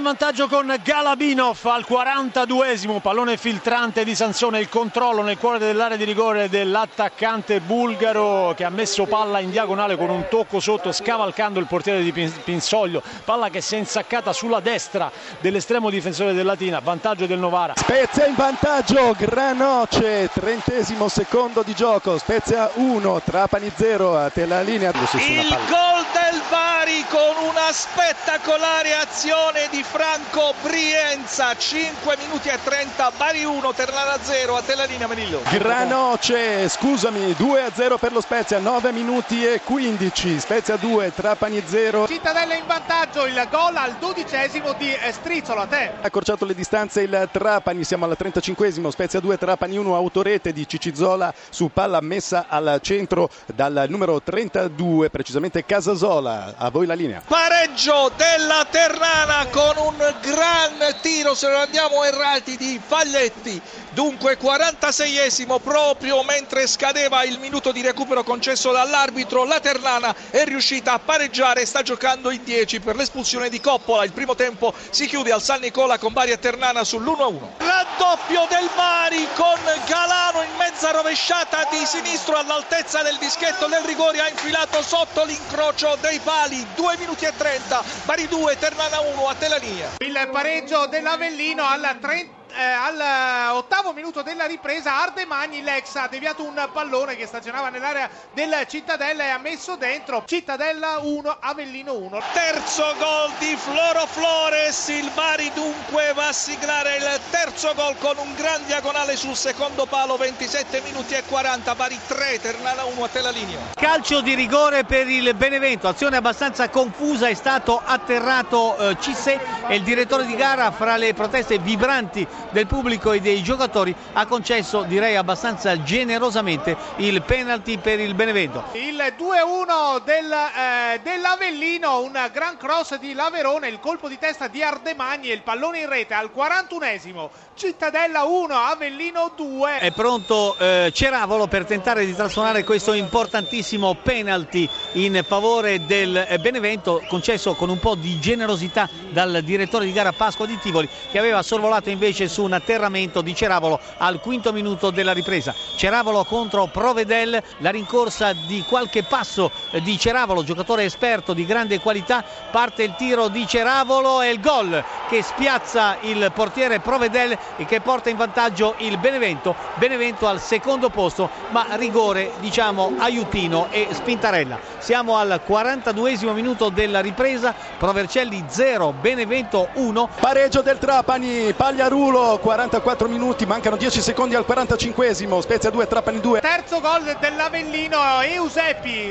vantaggio con Galabinov al 42esimo, pallone filtrante di Sansone, il controllo nel cuore dell'area di rigore dell'attaccante bulgaro che ha messo palla in diagonale con un tocco sotto scavalcando il portiere di Pinsoglio, palla che si è insaccata sulla destra dell'estremo difensore del Latina, vantaggio del Novara. Spezia in vantaggio, Granoce, trentesimo secondo di gioco, Spezia 1, Trapani 0, a te la linea. Il gol del Bari con una spettacolare azione di Franco Brienza. 5 minuti e 30 Bari 1 Ternana 0 a te la linea Manillo Granoce scusami 2 a 0 per lo Spezia 9 minuti e 15 Spezia 2 Trapani 0 Cittadella in vantaggio il gol al dodicesimo di Strizzolo a te. Ha accorciato le distanze il Trapani siamo al 35esimo Spezia 2 Trapani 1 autorete di Cicizzola su palla messa al centro dal numero 32 precisamente Casasola a voi la linea? Pareggio della Ternana con un gran tiro se non andiamo errati di Faglietti dunque 46esimo proprio mentre scadeva il minuto di recupero concesso dall'arbitro la Ternana è riuscita a pareggiare sta giocando in 10 per l'espulsione di Coppola. Il primo tempo si chiude al San Nicola con Bari e Ternana sull'1-1 raddoppio del Bari con Galano in mezza rovesciata di sinistro all'altezza del dischetto del rigore ha infilato sotto l'incrocio dei pali 2 minuti e 30 Bari 2 Ternana 1 a Telania il pareggio dell'Avellino al 30 eh, all'ottavo minuto della ripresa Ardemagni l'ex ha deviato un pallone che stazionava nell'area del Cittadella e ha messo dentro Cittadella 1 Avellino 1 terzo gol di Floro Flores il Bari dunque va a siglare il terzo gol con un gran diagonale sul secondo palo 27 minuti e 40 Bari 3 Ternana 1 a te la linea. Calcio di rigore per il Benevento azione abbastanza confusa è stato atterrato eh, Cissé e il direttore di gara fra le proteste vibranti del pubblico e dei giocatori ha concesso direi abbastanza generosamente il penalty per il Benevento. Il 2-1 del, eh, dell'Avellino, un gran cross di Laverone, il colpo di testa di Ardemagni e il pallone in rete al 41esimo. Cittadella 1, Avellino 2. È pronto eh, Ceravolo per tentare di trasformare questo importantissimo penalty in favore del Benevento concesso con un po' di generosità dal direttore di gara Pasqua di Tivoli che aveva sorvolato invece su un atterramento di Ceravolo al quinto minuto della ripresa. Ceravolo contro Provedel, la rincorsa di qualche passo di Ceravolo, giocatore esperto di grande qualità, parte il tiro di Ceravolo e il gol che spiazza il portiere Provedel e che porta in vantaggio il Benevento. Benevento al secondo posto, ma rigore diciamo aiutino e spintarella. Siamo al 42 minuto della ripresa, Provercelli 0, Benevento 1. Pareggio del Trapani, Pagliarulo 44 minuti, mancano 10 secondi al 45 Spezia 2, Trapani 2. Terzo gol dell'Avellino, Euseppi